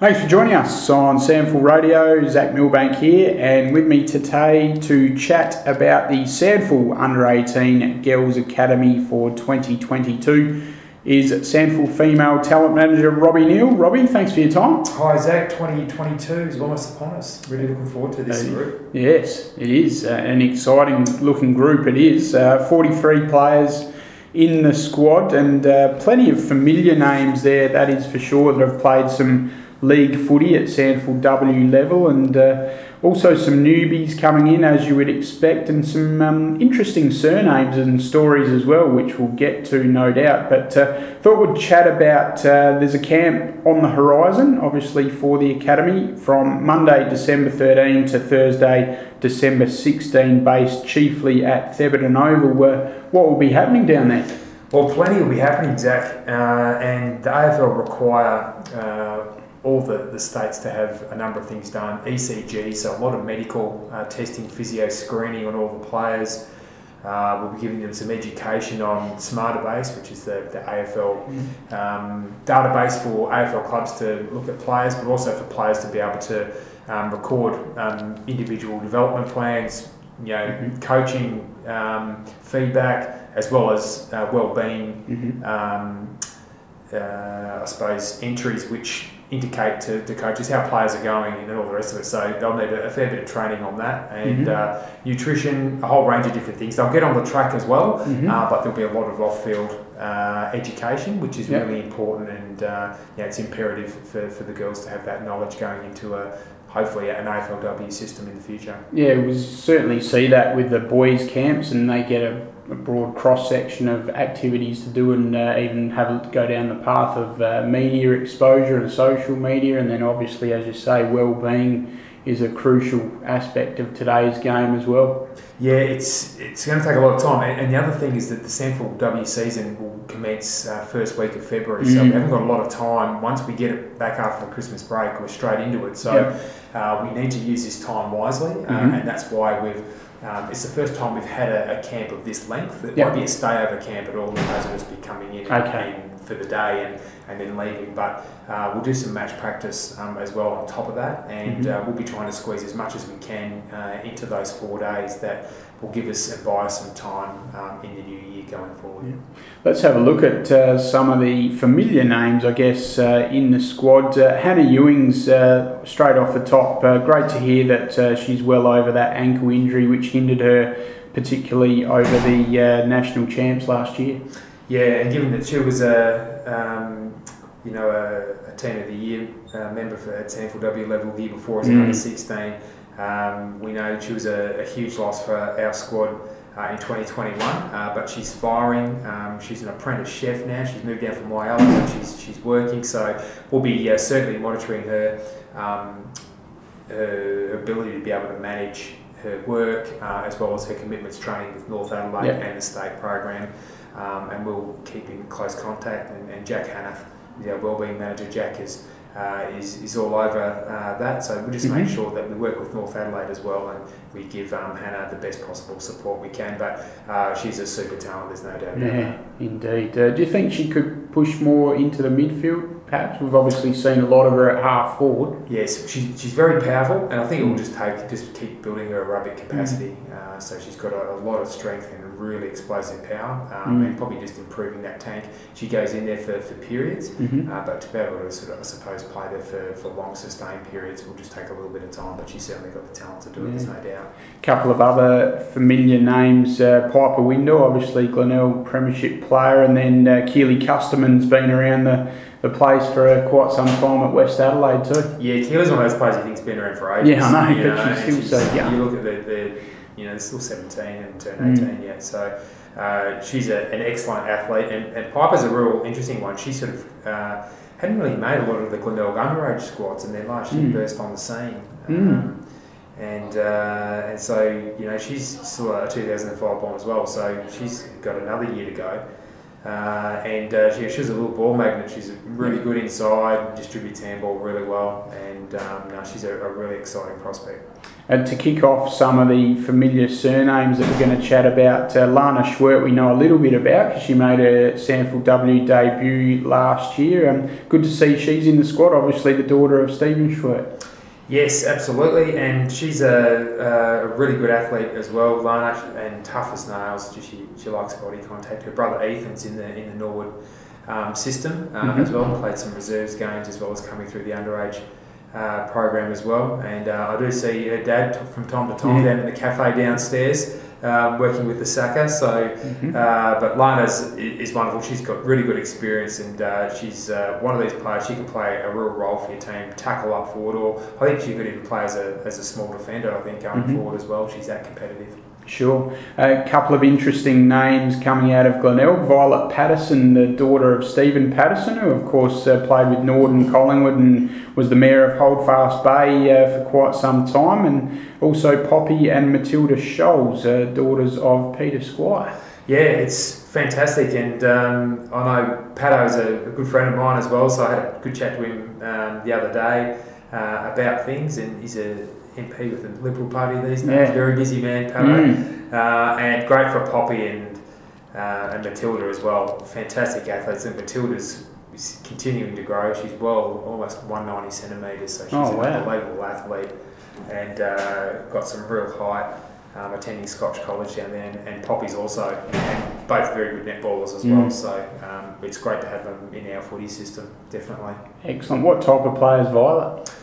Thanks for joining us on SANFL Radio. Zach Milbank here, and with me today to chat about the SANFL Under 18 Girls Academy for 2022 is SANFL female talent manager Robbie Neal. Robbie, thanks for your time. Hi Zach, 2022 is almost upon us. Really looking forward to this uh, group. Yes, it is uh, an exciting looking group. It is uh, 43 players in the squad and uh, plenty of familiar names there. That is for sure that have played some league footy at SANFL W level, and uh, also some newbies coming in as you would expect, and some um, interesting surnames and stories as well, which we'll get to no doubt. But uh, thought we'd chat about uh, there's a camp on the horizon, obviously for the academy from Monday, December 13 to Thursday, December 16, based chiefly at Thebarton Oval. what will be happening down there? Well, plenty will be happening, Zach, uh, and the AFL require uh, all the, the states to have a number of things done. ECG, so a lot of medical uh, testing, physio screening on all the players. Uh, we'll be giving them some education on Smartabase, which is the, the AFL mm. um, database for AFL clubs to look at players, but also for players to be able to um, record um, individual development plans, you know, mm-hmm. coaching um, feedback, as well as uh, well-being. Mm-hmm. Um, uh, I suppose entries which indicate to, to coaches how players are going and all the rest of it. So they'll need a, a fair bit of training on that and mm-hmm. uh, nutrition, a whole range of different things. They'll get on the track as well, mm-hmm. uh, but there'll be a lot of off-field uh, education, which is yep. really important and uh, yeah, it's imperative for, for the girls to have that knowledge going into a hopefully an AFLW system in the future. Yeah, we certainly see that with the boys' camps, and they get a a broad cross section of activities to do and uh, even have a go down the path of uh, media exposure and social media and then obviously as you say well-being is a crucial aspect of today's game as well. Yeah, it's it's going to take a lot of time, and, and the other thing is that the SANFL W season will commence uh, first week of February, mm-hmm. so we mm. haven't got a lot of time. Once we get it back after the Christmas break, we're straight into it. So yep. uh, we need to use this time wisely, uh, mm-hmm. and that's why we've um, it's the first time we've had a, a camp of this length. It yep. won't be a stayover camp at all. The players will just be coming in okay. and, for the day and, and then leaving. But uh, we'll do some match practice um, as well on top of that, and mm-hmm. uh, we'll be trying to squeeze as much as we can uh, into those four days that will give us and buy us some time um, in the new year going forward. Yeah. Let's have a look at uh, some of the familiar names, I guess, uh, in the squad. Uh, Hannah Ewings, uh, straight off the top, uh, great to hear that uh, she's well over that ankle injury which hindered her, particularly over the national champs last year. Yeah, and given that she was a um, you know a, a, team of the year member for at SANFL W level the year before as mm. under 16. Um, we know she was a, a, huge loss for our squad uh, in 2021, uh, but she's firing. Um, she's an apprentice chef now. She's moved down from Whyalla, and she's, she's working. So we'll be uh, certainly monitoring her, um, her ability to be able to manage her work uh, as well as her commitments training with North Adelaide yep. and the state program. Um, and we'll keep in close contact. And, and Jack Hannah, our wellbeing manager, Jack is uh, is, is all over uh, that. So we just mm-hmm. make sure that we work with North Adelaide as well and we give um, Hannah the best possible support we can. But uh, she's a super talent, there's no doubt yeah, that. Indeed. Uh, do you think she could push more into the midfield? We've obviously seen a lot of her at half forward. Yes, she, she's very powerful, and I think it will just take just keep building her aerobic capacity. Mm. so she's got a, a lot of strength and really explosive power um, mm. and probably just improving that tank. She goes in there for, for periods, mm-hmm. uh, but to be able to sort of, I suppose, play there for, for long sustained periods will just take a little bit of time, but she's certainly got the talent to do it, there's no doubt. A couple of other familiar names uh, Piper Window, obviously Glenelg Premiership player, and then uh, Keely Kustermann's been around the the place for uh, quite some time at West Adelaide too. Yeah, Keely's one of those players you think's been around for ages. Yeah, I know, but know, she's still so young. You look at the, the you know, they're still 17 and turn 18 mm. yet. So uh, she's a, an excellent athlete. And, and Piper's a real interesting one. She sort of uh, hadn't really made a lot of the Glenelg underage squads, and then last year mm. burst on the scene. Mm. Um, and uh, and so you know she's still a 2005 bomb as well, so she's got another year to go. Uh, and uh, yeah, she's a little ball magnet. She's really good inside, distributes handball really well, and um, no, she's a, a, really exciting prospect. And to kick off some of the familiar surnames that we're going to chat about, uh, Lana Schwerdt we know a little bit about because she made a SANFL W debut last year. Um, good to see she's in the squad, obviously the daughter of Stephen Schwerdt. Yes, absolutely, and she's a, a really good athlete as well. Lana and tough as nails. She she likes body contact. Her brother Ethan's in the in the Norwood um, system uh, mm-hmm. as well. Played some reserves games as well as coming through the underage uh, program as well. And uh, I do see her dad from time to time down in the cafe downstairs um, working with the SACA. So, mm-hmm. uh, but Lana's is wonderful. She's got really good experience, and uh, she's uh, one of these players. She can play a real role for your team, tackle up forward, or I think she could even play as a, as a small defender. I think going mm-hmm. forward as well. She's that competitive. Sure. A couple of interesting names coming out of Glenelg. Violet Patterson, the daughter of Stephen Patterson, who of course uh, played with Norden Collingwood and was the mayor of Holdfast Bay uh, for quite some time, and also Poppy and Matilda Scholes, uh, daughters of Peter Squire. Yeah, it's fantastic, and um, I know Pato is a, a, good friend of mine as well, so I had a good chat to him um, the other day uh, about things, and he's a MP with the Liberal Party these days. Yeah. Very busy man, mm. uh, and great for Poppy and uh, and Matilda as well. Fantastic athletes, and Matilda's continuing to grow. She's well almost 190 centimetres, so she's oh, wow. an unbelievable athlete, and uh, got some real height. Um, attending Scotch College down there, and, and Poppy's also, and both very good netballers as mm. well. So um, it's great to have them in our footy system, definitely. Excellent. What type of player is Violet?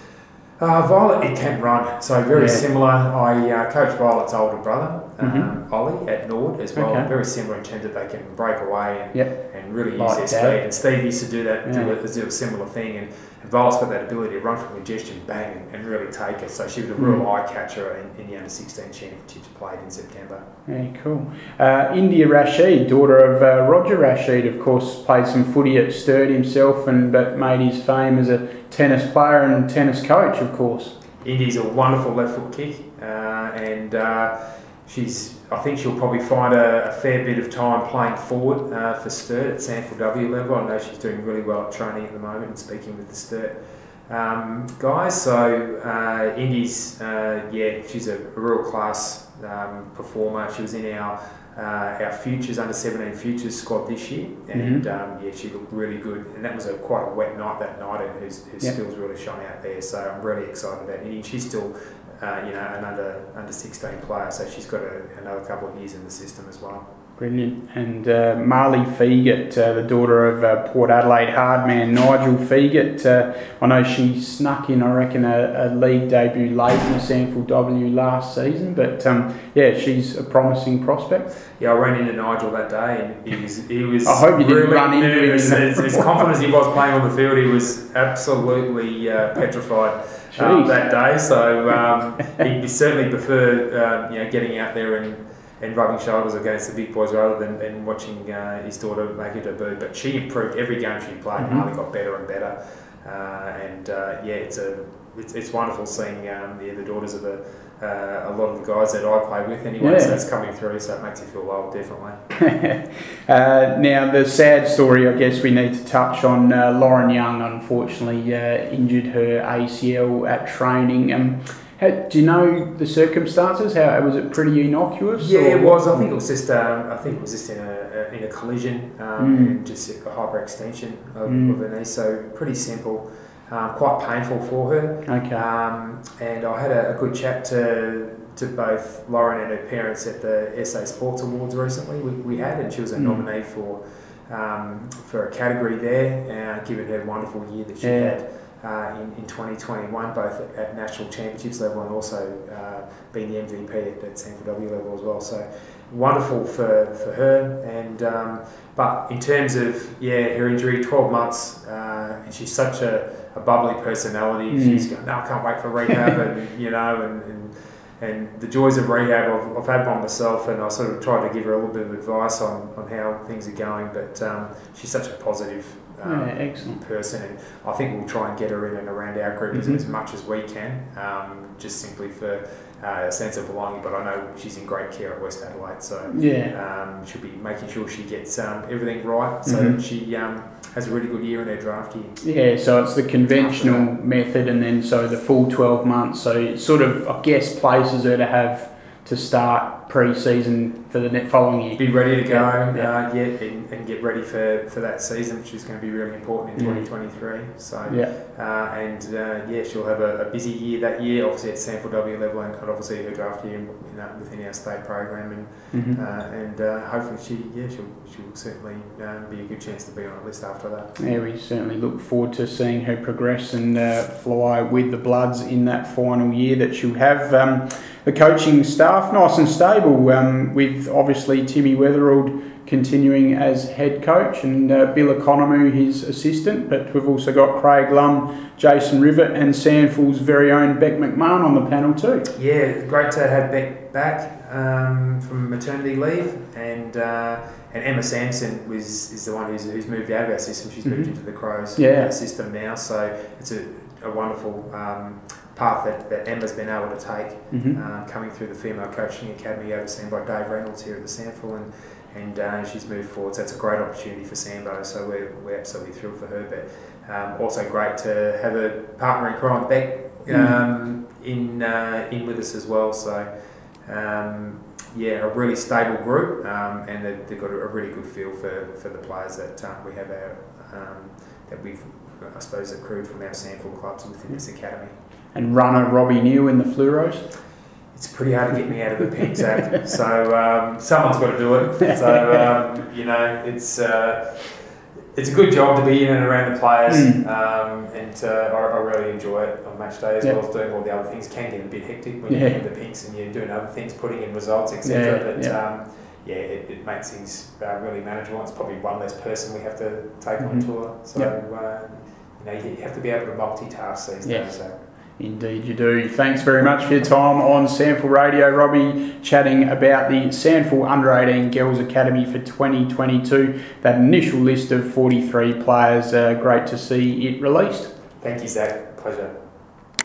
Uh, Violet, it can run, so very yeah. similar. I uh, coach Violet's older brother, um, mm-hmm. Ollie, at Nord as well. Okay. Very similar in terms that they can break away and, yep. and really use their speed. And Steve used to do that, yeah. do, a, do a similar thing. And and Violet's got that ability to run from congestion, bang, and, really take it. So she was a real mm. eye catcher in, in, the under 16 championships played in September. Yeah, cool. Uh, India Rasheed, daughter of uh, Roger Rasheed, of course, played some footy at Sturt himself, and but made his fame as a tennis player and tennis coach, of course. Indy's a wonderful left foot kick, uh, and uh, she's I think she'll probably find a, a fair bit of time playing forward uh, for Sturt at SANFL W level. I know she's doing really well at training at the moment and speaking with the Sturt um, guys. So uh, Indy's, uh, yeah, she's a, real class um, performer. She was in our uh, our futures under 17 futures squad this year, and mm-hmm. um, yeah, she looked really good. And that was a quite a wet night that night, and her, her yep. skills really shone out there. So I'm really excited about Indy. She's still uh, you know, an under under 16 player. So she's got a, another couple of years in the system as well. Brilliant. And uh, Marley Fiegert, uh, the daughter of uh, Port Adelaide hardman Nigel Fiegert, uh, I know she snuck in, I reckon, a, a, league debut late in the SANFL W last season, but um, yeah, she's a promising prospect. Yeah, I ran into Nigel that day, and he was he was. I hope you really didn't run into him. As, as confident as he was playing on the field, he was absolutely uh, petrified um, that day. So um, he certainly preferred you know getting out there and, and rubbing shoulders against the big boys rather than, than watching uh, his daughter make it a bird. But she improved every game she played. Mm-hmm. Harley got better and better. Uh, and uh, yeah, it's a it's, it's wonderful seeing um, the, the daughters of the uh, a lot of the guys that I play with anyway, yeah. so it's coming through, so it makes you feel old, definitely. uh, now, the sad story I guess we need to touch on uh, Lauren Young, unfortunately, uh, injured her ACL at training. Um, how, do you know the circumstances? How was it? Pretty innocuous? Yeah, it was. I think it was just. Um, I think it was just in a, in a collision, um, mm. and just a hyperextension of, mm. of her knee. So pretty simple um, quite painful for her. Okay. Um, and I had a, a, good chat to to both Lauren and her parents at the SA Sports Awards recently. We, we had, and she was a mm. nominee for um, for a category there, uh, given her wonderful year that she yeah. had. Uh, in, in 2021, both at, at, national championships level and also uh, being the MVP at, at SANFL W level as well. So wonderful for, for her. And um, but in terms of yeah, her injury, 12 months, uh, and she's such a a bubbly personality. Mm. She's going, no, I can't wait for rehab, and you know, and, and and the joys of rehab. I've, I've had one myself, and I sort of tried to give her a little bit of advice on, on how things are going. But um, she's such a positive um, yeah, excellent. person, and I think we'll try and get her in and around our group Mhm. as, as much as we can, um, just simply for uh, a sense of belonging. But I know she's in great care at West Adelaide, so Yeah, um, she'll be making sure she gets um, everything right, so Mhm. that she um, has a really good year in her draft year. yeah. So it's the conventional method, and then so the full twelve months. So it sort of, I guess, places her to have to start pre-season for the net following year. Be ready to go, Yeah, uh, yeah and, and get ready for, for that season, which is going to be really important in Mm. 2023. So. Yeah, Uh, and uh, yeah, she'll have a, a busy year that year, obviously at SANFL W level, and obviously her draft year in, in, uh, within our state program, and hmm uh, and uh, hopefully she yeah she'll she'll certainly um, be a good chance to be on a list after that. yeah. We certainly look forward to seeing her progress and uh, fly with the Bloods in that final year that she'll have. Um, the coaching staff nice and stable, um, with obviously Timmy Weatherald continuing as head coach and uh, Bill Economou his assistant. But we've also got Craig Lum, Jason Rivet, and SANFL's very own Beck McMahon on the panel too. Yeah, great to have Beck back um, from maternity leave, and uh, and Emma Sampson was is the one who's, who's moved out of our system. She's moved Mhm. into the Crows Yeah. system now, so it's a, a wonderful um, path that, that Emma's been able to take. hmm um, coming through the female coaching academy overseen by Dave Reynolds here at the SANFL and and uh, she's moved forward. So it's a great opportunity for Sambo so we're, we're absolutely thrilled for her but um, also great to have a partner in crime Beck um, in uh, in with us as well. So um, yeah a really stable group um, and they've, they've got a, really good feel for, for the players that um, we have our um, that we've I suppose accrued from our SANFL clubs within this academy And runner Robbie Neal in the Fluoros. it's pretty hard to get me out of the pink Zach. So um, someone's got to do it. So um, you know, it's uh, it's a good job to be in and around the players, Mm. um, and uh, I, I really enjoy it on match day as Yeah. well as doing all the other things. Can get a bit hectic when Yeah. you're in the pinks and you're doing other things, putting in results, etc. Yeah, but yeah. Um, yeah, it, it makes things uh, really manageable. It's probably one less person we have to take on Mhm. tour. So Yeah. uh, you know, you have to be able to multitask these Yeah. days. So. Indeed, you do. Thanks very much for your time on SANFL Radio, Robbie, chatting about the SANFL Under 18 Girls Academy for 2022. That initial list of 43 players, uh, great to see it released. Thank you, Zach. Pleasure.